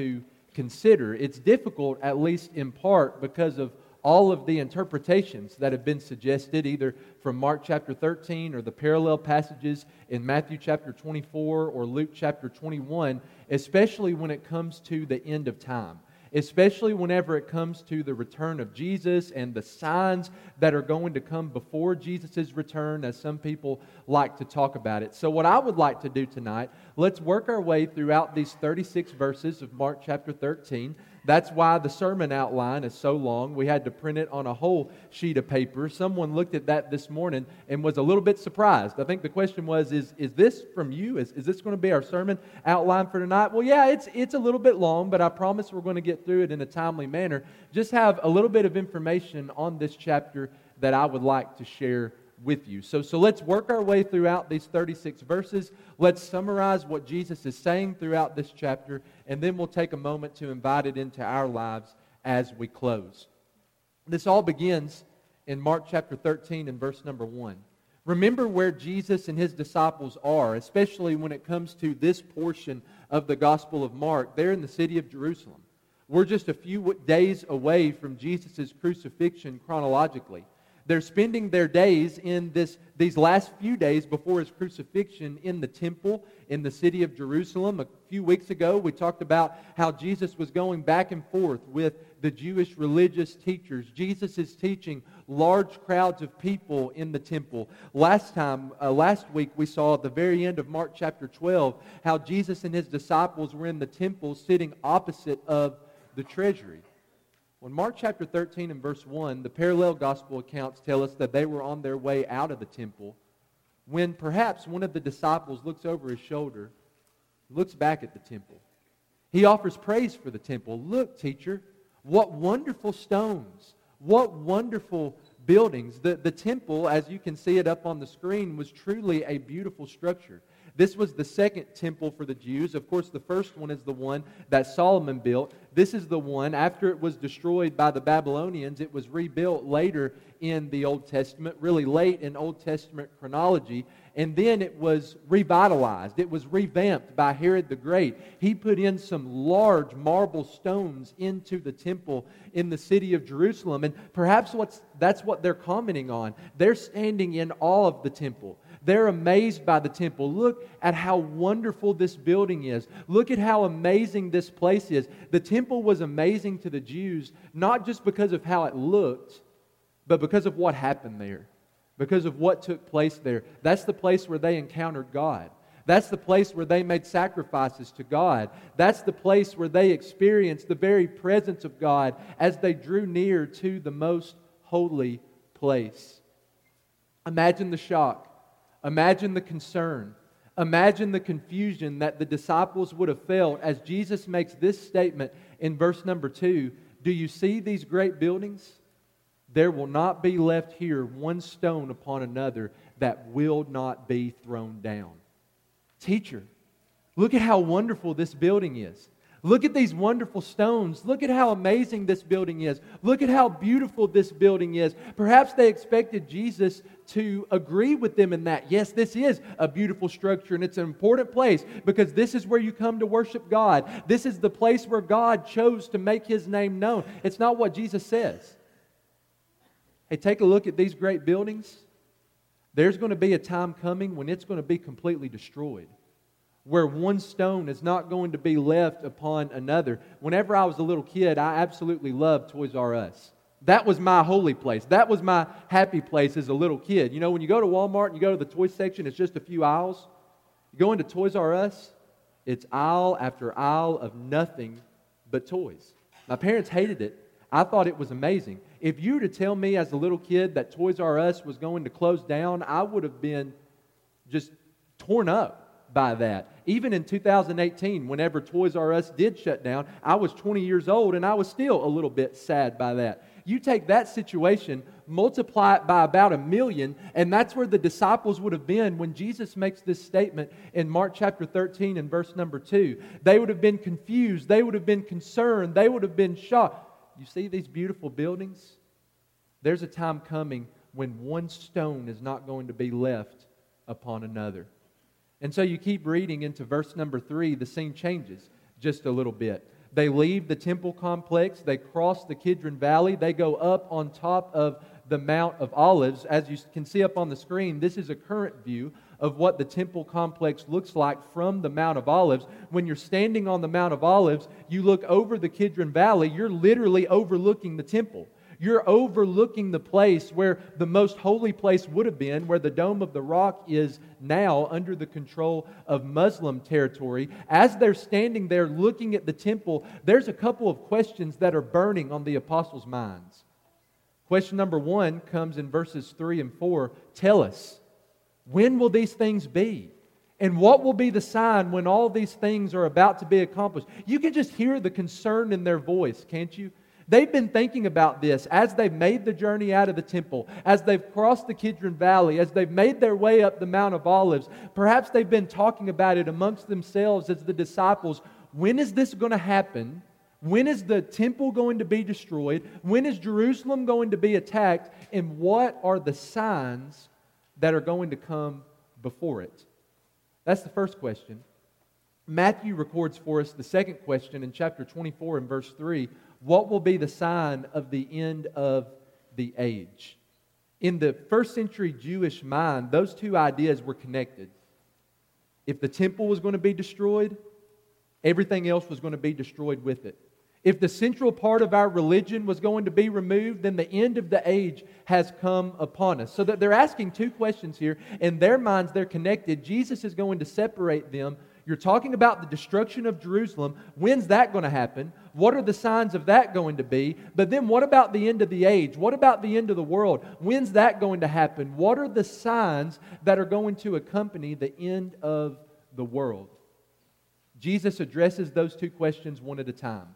to consider. It's difficult, at least in part, because of all of the interpretations that have been suggested, either from Mark chapter 13 or the parallel passages in Matthew chapter 24 or Luke chapter 21, especially when it comes to the end of time especially whenever it comes to the return of Jesus and the signs that are going to come before Jesus' return, as some people like to talk about it. So, what I would like to do tonight, let's work our way throughout these 36 verses of Mark chapter 13. That's why the sermon outline is so long. We had to print it on a whole sheet of paper. Someone looked at that this morning and was a little bit surprised. I think the question was, is, is this from you? Is, is this going to be our sermon outline for tonight? Well, yeah, it's, it's a little bit long, but I promise we're going to get through it in a timely manner. Just have a little bit of information on this chapter that I would like to share with you. So, so let's work our way throughout these 36 verses. Let's summarize what Jesus is saying throughout this chapter, and then we'll take a moment to invite it into our lives as we close. This all begins in Mark chapter 13 and verse number 1. Remember where Jesus and his disciples are, especially when it comes to this portion of the Gospel of Mark. They're in the city of Jerusalem. We're just a few days away from Jesus' crucifixion chronologically. They're spending their days in this, these last few days before his crucifixion in the temple in the city of Jerusalem. A few weeks ago, we talked about how Jesus was going back and forth with the Jewish religious teachers. Jesus is teaching large crowds of people in the temple. Last time, uh, last week, we saw at the very end of Mark chapter 12 how Jesus and his disciples were in the temple sitting opposite of the treasury. When Mark chapter 13 and verse 1, the parallel gospel accounts tell us that they were on their way out of the temple when perhaps one of the disciples looks over his shoulder, looks back at the temple. He offers praise for the temple. Look, teacher, what wonderful stones, what wonderful buildings. The, the temple, as you can see it up on the screen, was truly a beautiful structure. This was the second temple for the Jews. Of course, the first one is the one that Solomon built. This is the one, after it was destroyed by the Babylonians, it was rebuilt later in the Old Testament, really late in Old Testament chronology. And then it was revitalized. It was revamped by Herod the Great. He put in some large marble stones into the temple in the city of Jerusalem. And perhaps what's, that's what they're commenting on. They're standing in awe of the temple. They're amazed by the temple. Look at how wonderful this building is. Look at how amazing this place is. The temple was amazing to the Jews, not just because of how it looked, but because of what happened there, because of what took place there. That's the place where they encountered God. That's the place where they made sacrifices to God. That's the place where they experienced the very presence of God as they drew near to the most holy place. Imagine the shock Imagine the concern. Imagine the confusion that the disciples would have felt as Jesus makes this statement in verse number two Do you see these great buildings? There will not be left here one stone upon another that will not be thrown down. Teacher, look at how wonderful this building is. Look at these wonderful stones. Look at how amazing this building is. Look at how beautiful this building is. Perhaps they expected Jesus to agree with them in that. Yes, this is a beautiful structure and it's an important place because this is where you come to worship God. This is the place where God chose to make his name known. It's not what Jesus says. Hey, take a look at these great buildings. There's going to be a time coming when it's going to be completely destroyed where one stone is not going to be left upon another. Whenever I was a little kid, I absolutely loved Toys R Us. That was my holy place. That was my happy place as a little kid. You know, when you go to Walmart and you go to the toy section, it's just a few aisles. You go into Toys R Us, it's aisle after aisle of nothing but toys. My parents hated it. I thought it was amazing. If you were to tell me as a little kid that Toys R Us was going to close down, I would have been just torn up by that. Even in 2018, whenever Toys R Us did shut down, I was 20 years old and I was still a little bit sad by that. You take that situation, multiply it by about a million, and that's where the disciples would have been when Jesus makes this statement in Mark chapter 13 and verse number 2. They would have been confused, they would have been concerned, they would have been shocked. You see these beautiful buildings? There's a time coming when one stone is not going to be left upon another. And so you keep reading into verse number three, the scene changes just a little bit. They leave the temple complex, they cross the Kidron Valley, they go up on top of the Mount of Olives. As you can see up on the screen, this is a current view of what the temple complex looks like from the Mount of Olives. When you're standing on the Mount of Olives, you look over the Kidron Valley, you're literally overlooking the temple. You're overlooking the place where the most holy place would have been, where the Dome of the Rock is now under the control of Muslim territory. As they're standing there looking at the temple, there's a couple of questions that are burning on the apostles' minds. Question number one comes in verses 3 and 4. Tell us, when will these things be? And what will be the sign when all these things are about to be accomplished? You can just hear the concern in their voice, can't you? They've been thinking about this as they've made the journey out of the temple, as they've crossed the Kidron Valley, as they've made their way up the Mount of Olives. Perhaps they've been talking about it amongst themselves as the disciples. When is this going to happen? When is the temple going to be destroyed? When is Jerusalem going to be attacked? And what are the signs that are going to come before it? That's the first question. Matthew records for us the second question in chapter 24 and verse 3 what will be the sign of the end of the age? In the first century Jewish mind, those two ideas were connected. If the temple was going to be destroyed, everything else was going to be destroyed with it. If the central part of our religion was going to be removed, then the end of the age has come upon us. So that they're asking two questions here. In their minds, they're connected. Jesus is going to separate them you're talking about the destruction of Jerusalem. When's that going to happen? What are the signs of that going to be? But then what about the end of the age? What about the end of the world? When's that going to happen? What are the signs that are going to accompany the end of the world? Jesus addresses those two questions one at a time.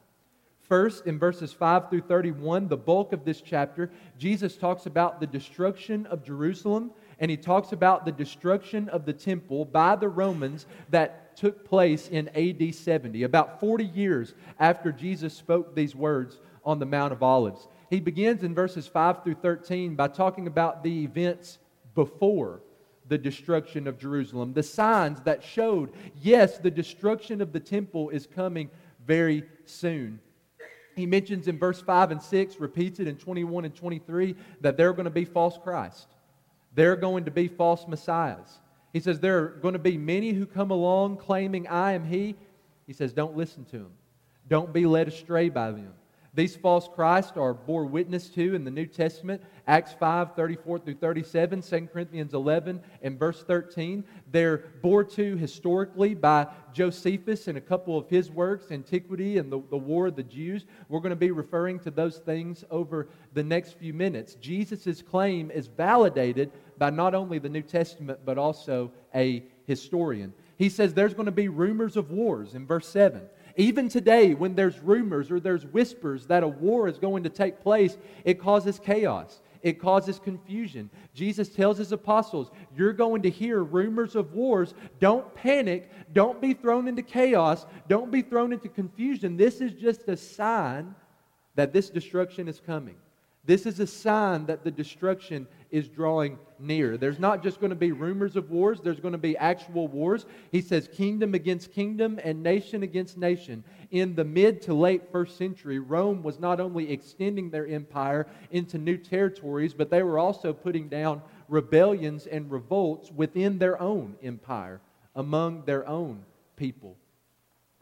First, in verses 5 through 31, the bulk of this chapter, Jesus talks about the destruction of Jerusalem and he talks about the destruction of the temple by the Romans that took place in AD 70, about 40 years after Jesus spoke these words on the Mount of Olives. He begins in verses 5 through 13 by talking about the events before the destruction of Jerusalem, the signs that showed, yes, the destruction of the temple is coming very soon. He mentions in verse 5 and 6, repeats it in 21 and 23, that there are going to be false Christ. There are going to be false messiahs. He says, There are going to be many who come along claiming, I am He. He says, Don't listen to them. Don't be led astray by them. These false Christ are bore witness to in the New Testament, Acts 5, 34 through 37, 2 Corinthians 11, and verse 13. They're bore to historically by Josephus and a couple of his works, Antiquity and the, the War of the Jews. We're going to be referring to those things over the next few minutes. Jesus' claim is validated by not only the New Testament, but also a historian. He says there's going to be rumors of wars in verse 7. Even today, when there's rumors or there's whispers that a war is going to take place, it causes chaos. It causes confusion. Jesus tells his apostles, You're going to hear rumors of wars. Don't panic. Don't be thrown into chaos. Don't be thrown into confusion. This is just a sign that this destruction is coming. This is a sign that the destruction is drawing near. There's not just going to be rumors of wars, there's going to be actual wars. He says kingdom against kingdom and nation against nation. In the mid to late first century, Rome was not only extending their empire into new territories, but they were also putting down rebellions and revolts within their own empire, among their own people.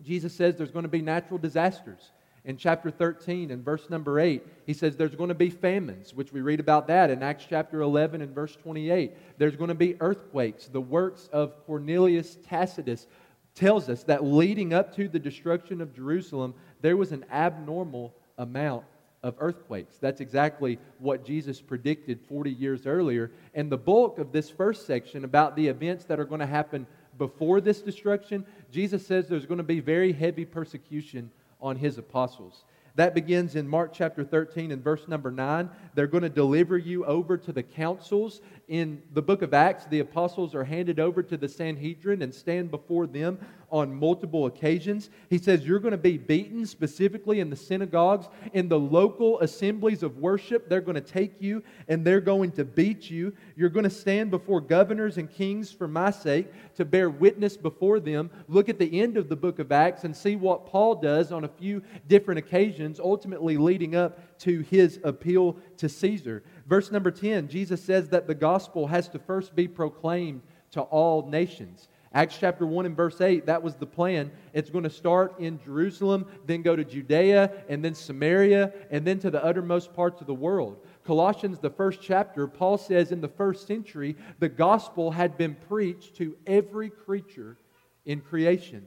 Jesus says there's going to be natural disasters in chapter 13 and verse number 8, he says there's going to be famines, which we read about that in Acts chapter 11 and verse 28. There's going to be earthquakes. The works of Cornelius Tacitus tells us that leading up to the destruction of Jerusalem, there was an abnormal amount of earthquakes. That's exactly what Jesus predicted 40 years earlier. And the bulk of this first section about the events that are going to happen before this destruction, Jesus says there's going to be very heavy persecution on his apostles. That begins in Mark chapter 13 and verse number 9. They're going to deliver you over to the councils in the book of Acts, the apostles are handed over to the Sanhedrin and stand before them on multiple occasions. He says, You're going to be beaten specifically in the synagogues, in the local assemblies of worship. They're going to take you and they're going to beat you. You're going to stand before governors and kings for my sake to bear witness before them. Look at the end of the book of Acts and see what Paul does on a few different occasions, ultimately leading up to his appeal to Caesar. Verse number 10, Jesus says that the gospel has to first be proclaimed to all nations. Acts chapter 1 and verse 8, that was the plan. It's going to start in Jerusalem, then go to Judea, and then Samaria, and then to the uttermost parts of the world. Colossians, the first chapter, Paul says in the first century, the gospel had been preached to every creature in creation.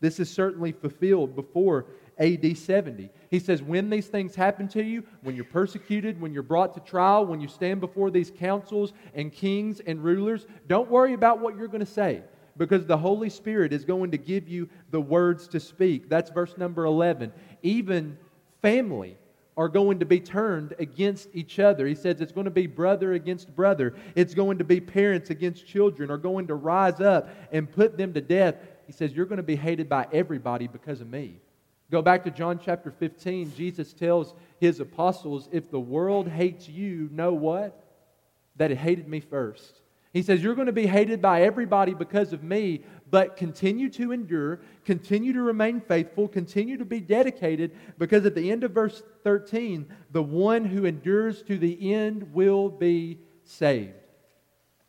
This is certainly fulfilled before AD 70. He says, When these things happen to you, when you're persecuted, when you're brought to trial, when you stand before these councils and kings and rulers, don't worry about what you're going to say because the Holy Spirit is going to give you the words to speak. That's verse number 11. Even family are going to be turned against each other. He says it's going to be brother against brother. It's going to be parents against children are going to rise up and put them to death. He says you're going to be hated by everybody because of me. Go back to John chapter 15. Jesus tells his apostles, if the world hates you, know what? That it hated me first. He says, You're going to be hated by everybody because of me, but continue to endure, continue to remain faithful, continue to be dedicated, because at the end of verse 13, the one who endures to the end will be saved.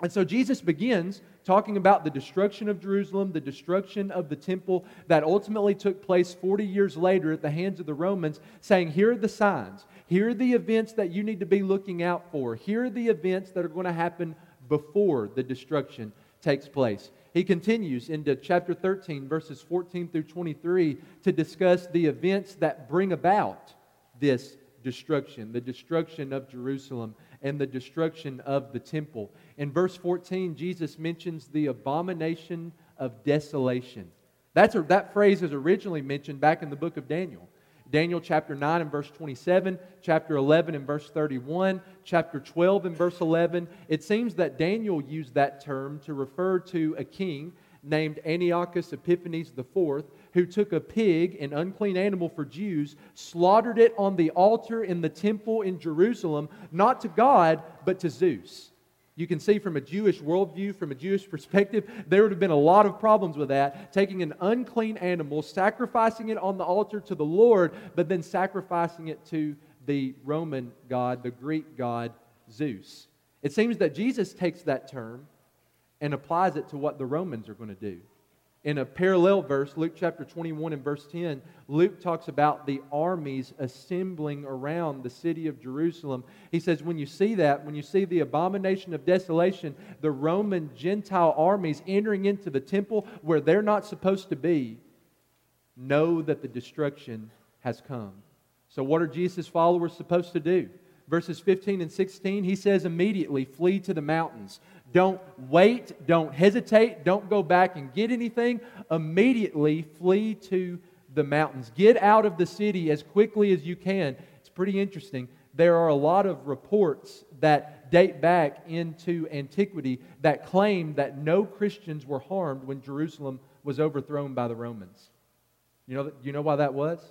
And so Jesus begins talking about the destruction of Jerusalem, the destruction of the temple that ultimately took place 40 years later at the hands of the Romans, saying, Here are the signs. Here are the events that you need to be looking out for. Here are the events that are going to happen before the destruction takes place. He continues into chapter 13, verses 14 through 23, to discuss the events that bring about this destruction, the destruction of Jerusalem and the destruction of the temple. In verse 14, Jesus mentions the abomination of desolation. That's that phrase is originally mentioned back in the book of Daniel. Daniel chapter 9 and verse 27, chapter 11 and verse 31, chapter 12 and verse 11. It seems that Daniel used that term to refer to a king named Antiochus Epiphanes IV, who took a pig, an unclean animal for Jews, slaughtered it on the altar in the temple in Jerusalem, not to God, but to Zeus. You can see from a Jewish worldview, from a Jewish perspective, there would have been a lot of problems with that. Taking an unclean animal, sacrificing it on the altar to the Lord, but then sacrificing it to the Roman god, the Greek god, Zeus. It seems that Jesus takes that term and applies it to what the Romans are going to do in a parallel verse, Luke chapter 21 and verse 10, Luke talks about the armies assembling around the city of Jerusalem. He says, when you see that, when you see the abomination of desolation, the Roman Gentile armies entering into the temple where they're not supposed to be, know that the destruction has come. So, what are Jesus' followers supposed to do? Verses 15 and 16, he says, immediately flee to the mountains. Don't wait. Don't hesitate. Don't go back and get anything. Immediately flee to the mountains. Get out of the city as quickly as you can. It's pretty interesting. There are a lot of reports that date back into antiquity that claim that no Christians were harmed when Jerusalem was overthrown by the Romans. You know, you know why that was?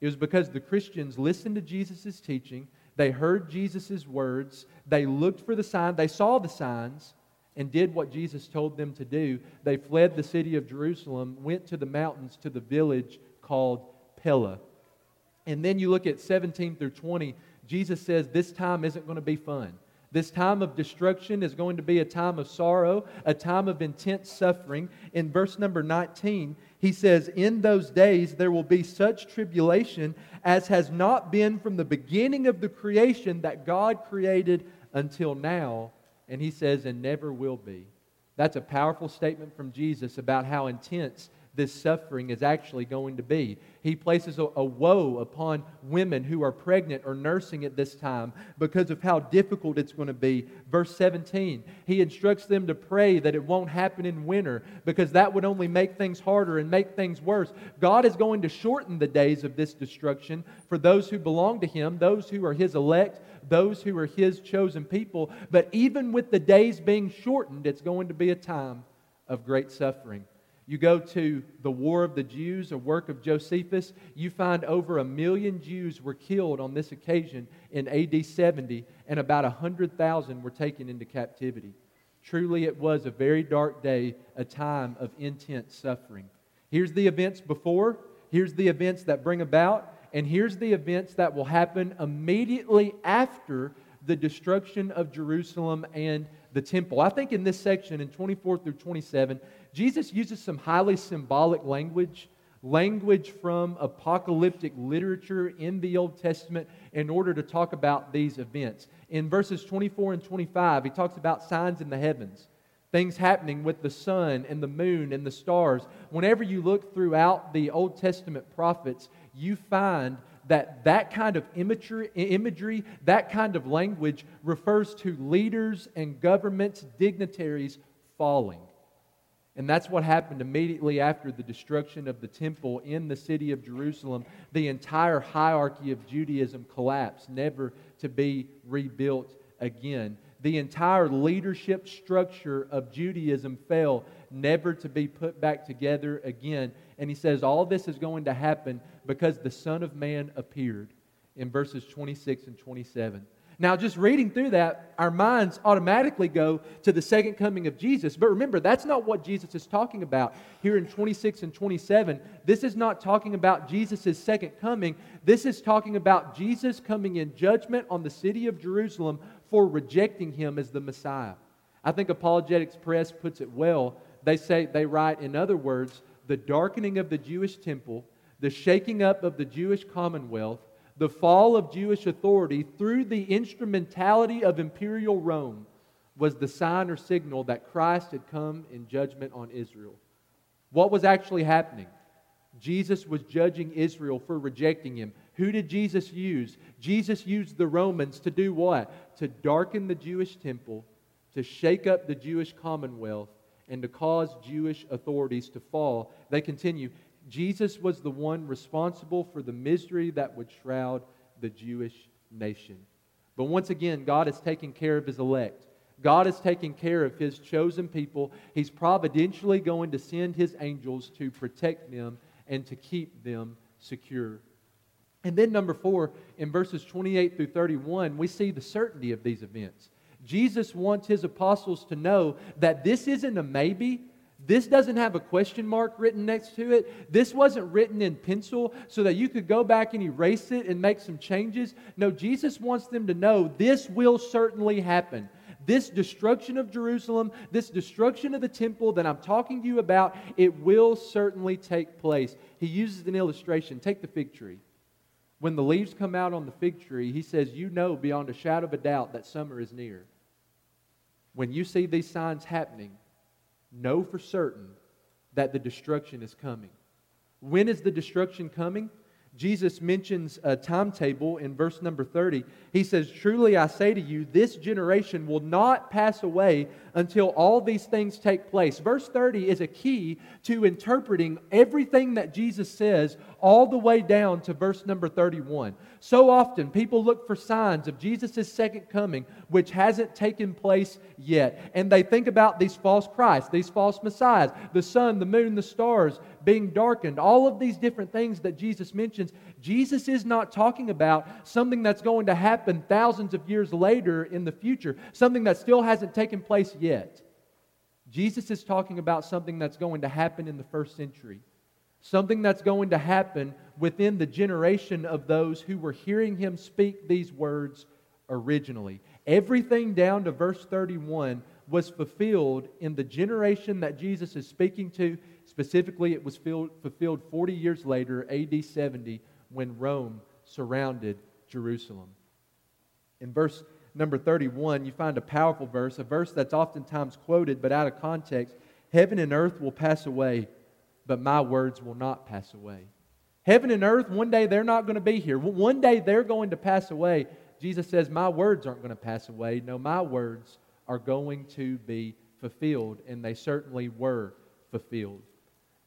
It was because the Christians listened to Jesus' teaching they heard Jesus' words. They looked for the sign. They saw the signs and did what Jesus told them to do. They fled the city of Jerusalem, went to the mountains to the village called Pella. And then you look at 17 through 20, Jesus says this time isn't going to be fun. This time of destruction is going to be a time of sorrow, a time of intense suffering. In verse number 19, he says, In those days there will be such tribulation as has not been from the beginning of the creation that God created until now. And he says, and never will be. That's a powerful statement from Jesus about how intense this suffering is actually going to be. He places a, a, woe upon women who are pregnant or nursing at this time because of how difficult it's going to be. Verse 17, he instructs them to pray that it won't happen in winter because that would only make things harder and make things worse. God is going to shorten the days of this destruction for those who belong to him, those who are his elect, those who are his chosen people. But even with the days being shortened, it's going to be a time of great suffering. You go to the War of the Jews, a work of Josephus, you find over a million Jews were killed on this occasion in AD 70, and about 100,000 were taken into captivity. Truly, it was a very dark day, a time of intense suffering. Here's the events before, here's the events that bring about, and here's the events that will happen immediately after the destruction of Jerusalem and the temple. I think in this section, in 24 through 27, Jesus uses some highly symbolic language, language from apocalyptic literature in the Old Testament in order to talk about these events. In verses 24 and 25, he talks about signs in the heavens, things happening with the sun and the moon and the stars. Whenever you look throughout the Old Testament prophets, you find that that kind of imagery, imagery, that kind of language refers to leaders and governments, dignitaries falling. And that's what happened immediately after the destruction of the temple in the city of Jerusalem. The entire hierarchy of Judaism collapsed, never to be rebuilt again. The entire leadership structure of Judaism fell, never to be put back together again. And he says all this is going to happen because the Son of Man appeared in verses 26 and 27. Now, just reading through that, our minds automatically go to the second coming of Jesus. But remember, that's not what Jesus is talking about here in 26 and 27. This is not talking about Jesus' second coming. This is talking about Jesus coming in judgment on the city of Jerusalem for rejecting him as the Messiah. I think Apologetics Press puts it well. They say, they write, in other words, the darkening of the Jewish temple, the shaking up of the Jewish commonwealth, the fall of Jewish authority through the instrumentality of imperial Rome was the sign or signal that Christ had come in judgment on Israel. What was actually happening? Jesus was judging Israel for rejecting him. Who did Jesus use? Jesus used the Romans to do what? To darken the Jewish temple, to shake up the Jewish commonwealth, and to cause Jewish authorities to fall. They continue. Jesus was the one responsible for the misery that would shroud the Jewish nation. But once again, God is taking care of his elect. God is taking care of his chosen people. He's providentially going to send his angels to protect them and to keep them secure. And then, number four, in verses 28 through 31, we see the certainty of these events. Jesus wants his apostles to know that this isn't a maybe, this doesn't have a question mark written next to it. This wasn't written in pencil so that you could go back and erase it and make some changes. No, Jesus wants them to know this will certainly happen. This destruction of Jerusalem, this destruction of the temple that I'm talking to you about, it will certainly take place. He uses an illustration. Take the fig tree. When the leaves come out on the fig tree, he says, You know beyond a shadow of a doubt that summer is near. When you see these signs happening, know for certain that the destruction is coming. When is the destruction coming? Jesus mentions a timetable in verse number 30. He says, Truly I say to you, this generation will not pass away until all these things take place. Verse 30 is a key to interpreting everything that Jesus says all the way down to verse number 31. So often, people look for signs of Jesus' second coming, which hasn't taken place yet. And they think about these false Christs, these false messiahs, the sun, the moon, the stars being darkened, all of these different things that Jesus mentions. Jesus is not talking about something that's going to happen thousands of years later in the future, something that still hasn't taken place yet. Jesus is talking about something that's going to happen in the first century, something that's going to happen within the generation of those who were hearing him speak these words originally. Everything down to verse 31 was fulfilled in the generation that Jesus is speaking to. Specifically, it was fulfilled 40 years later, AD 70, when Rome surrounded Jerusalem. In verse number 31, you find a powerful verse, a verse that's oftentimes quoted but out of context. Heaven and earth will pass away, but my words will not pass away. Heaven and earth, one day they're not going to be here. One day they're going to pass away. Jesus says, My words aren't going to pass away. No, my words are going to be fulfilled, and they certainly were fulfilled.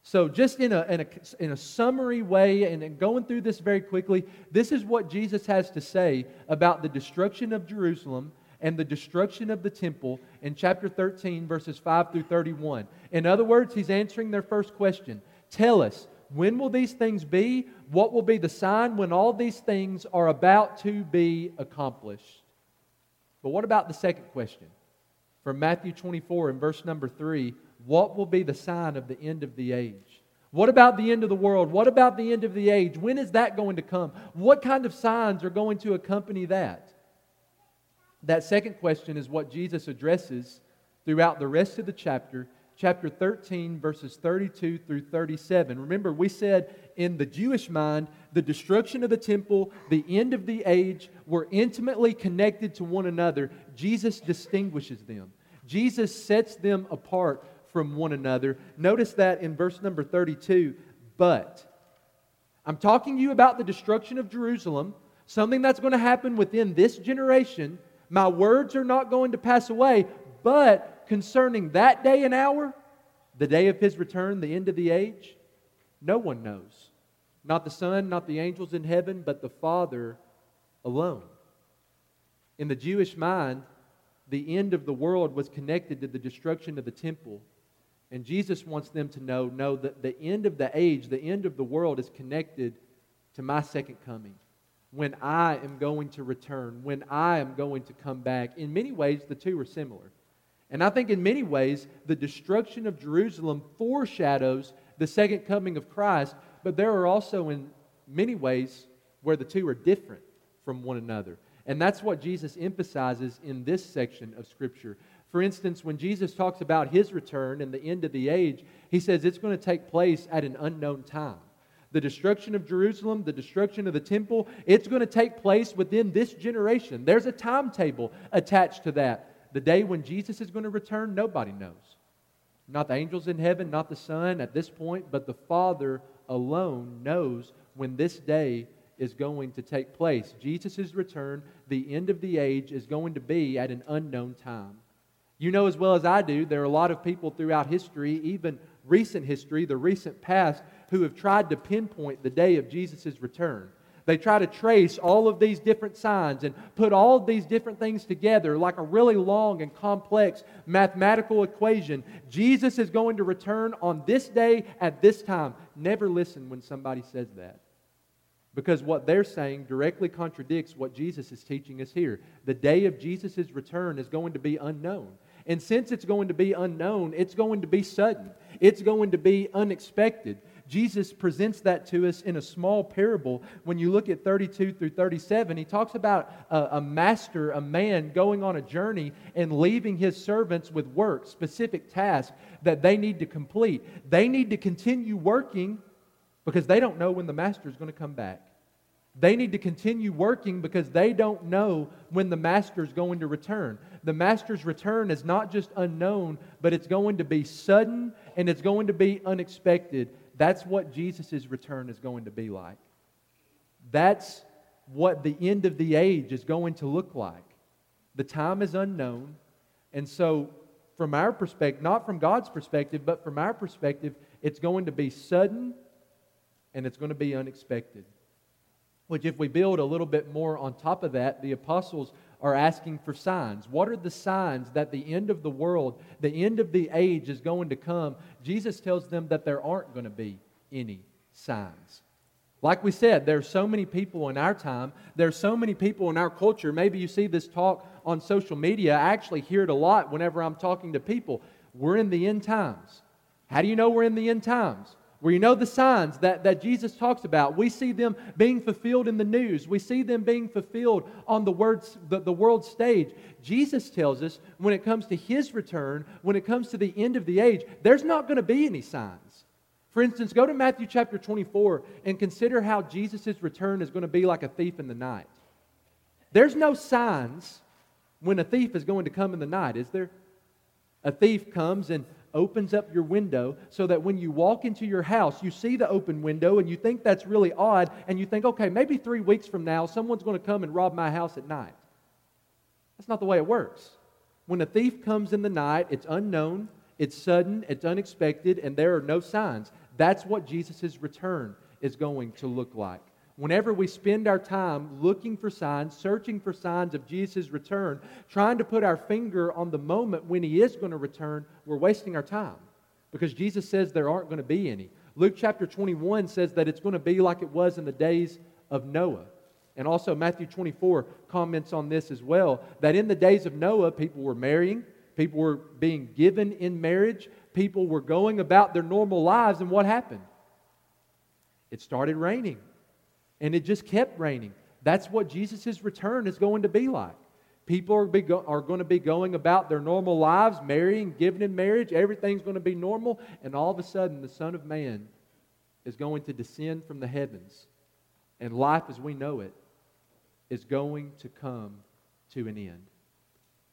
So, just in a, in a, in a summary way, and going through this very quickly, this is what Jesus has to say about the destruction of Jerusalem and the destruction of the temple in chapter 13, verses 5 through 31. In other words, he's answering their first question Tell us, when will these things be? What will be the sign when all these things are about to be accomplished? But what about the second question? From Matthew 24 and verse number 3 What will be the sign of the end of the age? What about the end of the world? What about the end of the age? When is that going to come? What kind of signs are going to accompany that? That second question is what Jesus addresses throughout the rest of the chapter, chapter 13, verses 32 through 37. Remember, we said in the Jewish mind, the destruction of the temple, the end of the age were intimately connected to one another. Jesus distinguishes them, Jesus sets them apart from one another. Notice that in verse number 32, but. I'm talking to you about the destruction of Jerusalem, something that's going to happen within this generation. My words are not going to pass away, but concerning that day and hour, the day of his return, the end of the age, no one knows. Not the Son, not the angels in heaven, but the Father alone. In the Jewish mind, the end of the world was connected to the destruction of the temple. And Jesus wants them to know no, that the end of the age, the end of the world is connected to my second coming when I am going to return, when I am going to come back. In many ways, the two are similar. And I think in many ways, the destruction of Jerusalem foreshadows the second coming of Christ, but there are also in many ways where the two are different from one another. And that's what Jesus emphasizes in this section of Scripture. For instance, when Jesus talks about his return and the end of the age, he says it's going to take place at an unknown time the destruction of Jerusalem, the destruction of the temple, it's going to take place within this generation. There's a timetable attached to that. The day when Jesus is going to return, nobody knows. Not the angels in heaven, not the Son at this point, but the Father alone knows when this day is going to take place. Jesus' return, the end of the age, is going to be at an unknown time. You know as well as I do, there are a lot of people throughout history, even recent history, the recent past, who have tried to pinpoint the day of Jesus' return. They try to trace all of these different signs and put all of these different things together like a really long and complex mathematical equation. Jesus is going to return on this day at this time. Never listen when somebody says that. Because what they're saying directly contradicts what Jesus is teaching us here. The day of Jesus' return is going to be unknown. And since it's going to be unknown, it's going to be sudden. It's going to be unexpected. Jesus presents that to us in a small parable. When you look at 32 through 37, he talks about a, a, master, a man going on a journey and leaving his servants with work, specific tasks that they need to complete. They need to continue working because they don't know when the master is going to come back. They need to continue working because they don't know when the master is going to return. The master's return is not just unknown, but it's going to be sudden and it's going to be unexpected. That's what Jesus' return is going to be like. That's what the end of the age is going to look like. The time is unknown. And so, from our perspective, not from God's perspective, but from our perspective, it's going to be sudden and it's going to be unexpected. Which, if we build a little bit more on top of that, the apostles are asking for signs. What are the signs that the end of the world, the end of the age is going to come? Jesus tells them that there aren't going to be any signs. Like we said, there are so many people in our time, there are so many people in our culture. Maybe you see this talk on social media. I actually hear it a lot whenever I'm talking to people. We're in the end times. How do you know we're in the end times? Where you know the signs that, that Jesus talks about. We see them being fulfilled in the news. We see them being fulfilled on the, words, the, the world stage. Jesus tells us when it comes to his return, when it comes to the end of the age, there's not going to be any signs. For instance, go to Matthew chapter 24 and consider how Jesus' return is going to be like a thief in the night. There's no signs when a thief is going to come in the night, is there? A thief comes and opens up your window so that when you walk into your house, you see the open window and you think that's really odd, and you think, okay, maybe three weeks from now, someone's going to come and rob my house at night. That's not the way it works. When a thief comes in the night, it's unknown, it's sudden, it's unexpected, and there are no signs. That's what Jesus' return is going to look like. Whenever we spend our time looking for signs, searching for signs of Jesus' return, trying to put our finger on the moment when he is going to return, we're wasting our time because Jesus says there aren't going to be any. Luke chapter 21 says that it's going to be like it was in the days of Noah. And also, Matthew 24 comments on this as well that in the days of Noah, people were marrying, people were being given in marriage, people were going about their normal lives, and what happened? It started raining. And it just kept raining. That's what Jesus' return is going to be like. People are, go- are going to be going about their normal lives, marrying, giving in marriage. Everything's going to be normal. And all of a sudden, the Son of Man is going to descend from the heavens. And life as we know it is going to come to an end.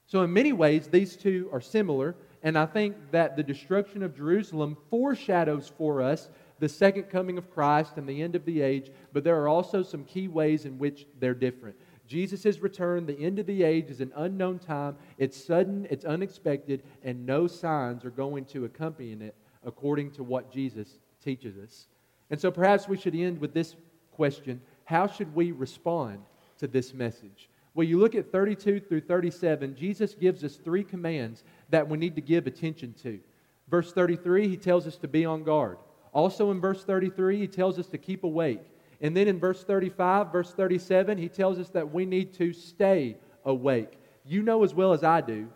So, in many ways, these two are similar. And I think that the destruction of Jerusalem foreshadows for us the second coming of Christ and the end of the age, but there are also some key ways in which they're different. Jesus' return, the end of the age, is an unknown time. It's sudden, it's unexpected, and no signs are going to accompany it according to what Jesus teaches us. And so perhaps we should end with this question How should we respond to this message? Well, you look at 32 through 37, Jesus gives us three commands that we need to give attention to. Verse 33, he tells us to be on guard. Also in verse 33, he tells us to keep awake. And then in verse 35, verse 37, he tells us that we need to stay awake. You know as well as I do,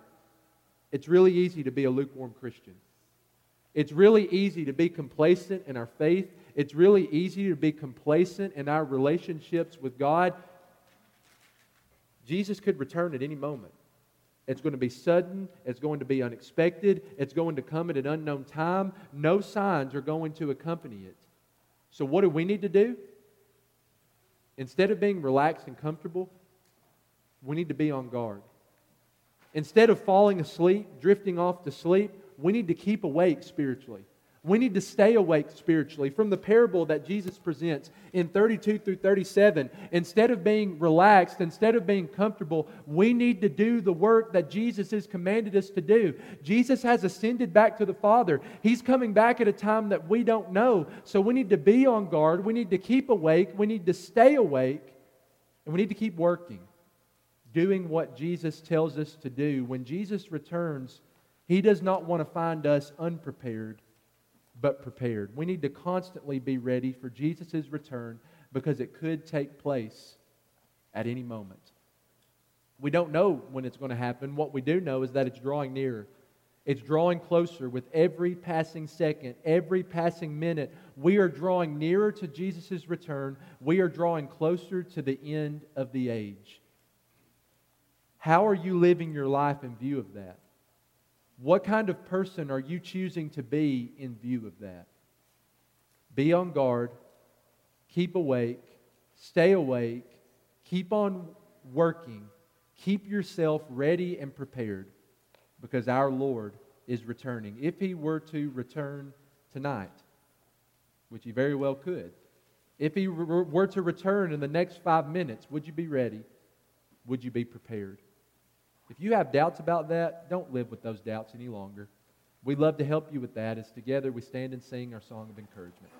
it's really easy to be a lukewarm Christian. It's really easy to be complacent in our faith. It's really easy to be complacent in our relationships with God. Jesus could return at any moment. It's going to be sudden. It's going to be unexpected. It's going to come at an unknown time. No signs are going to accompany it. So, what do we need to do? Instead of being relaxed and comfortable, we need to be on guard. Instead of falling asleep, drifting off to sleep, we need to keep awake spiritually. We need to stay awake spiritually. From the parable that Jesus presents in 32 through 37, instead of being relaxed, instead of being comfortable, we need to do the work that Jesus has commanded us to do. Jesus has ascended back to the Father. He's coming back at a time that we don't know. So we need to be on guard. We need to keep awake. We need to stay awake. And we need to keep working, doing what Jesus tells us to do. When Jesus returns, he does not want to find us unprepared but prepared. We need to constantly be ready for Jesus' return because it could take place at any moment. We don't know when it's going to happen. What we do know is that it's drawing nearer. It's drawing closer with every passing second, every passing minute. We are drawing nearer to Jesus' return. We are drawing closer to the end of the age. How are you living your life in view of that? What kind of person are you choosing to be in view of that? Be on guard, keep awake, stay awake, keep on working, keep yourself ready and prepared because our Lord is returning. If he were to return tonight, which he very well could, if he were to return in the next five minutes, would you be ready? Would you be prepared? If you have doubts about that, don't live with those doubts any longer. We'd love to help you with that as together we stand and sing our song of encouragement.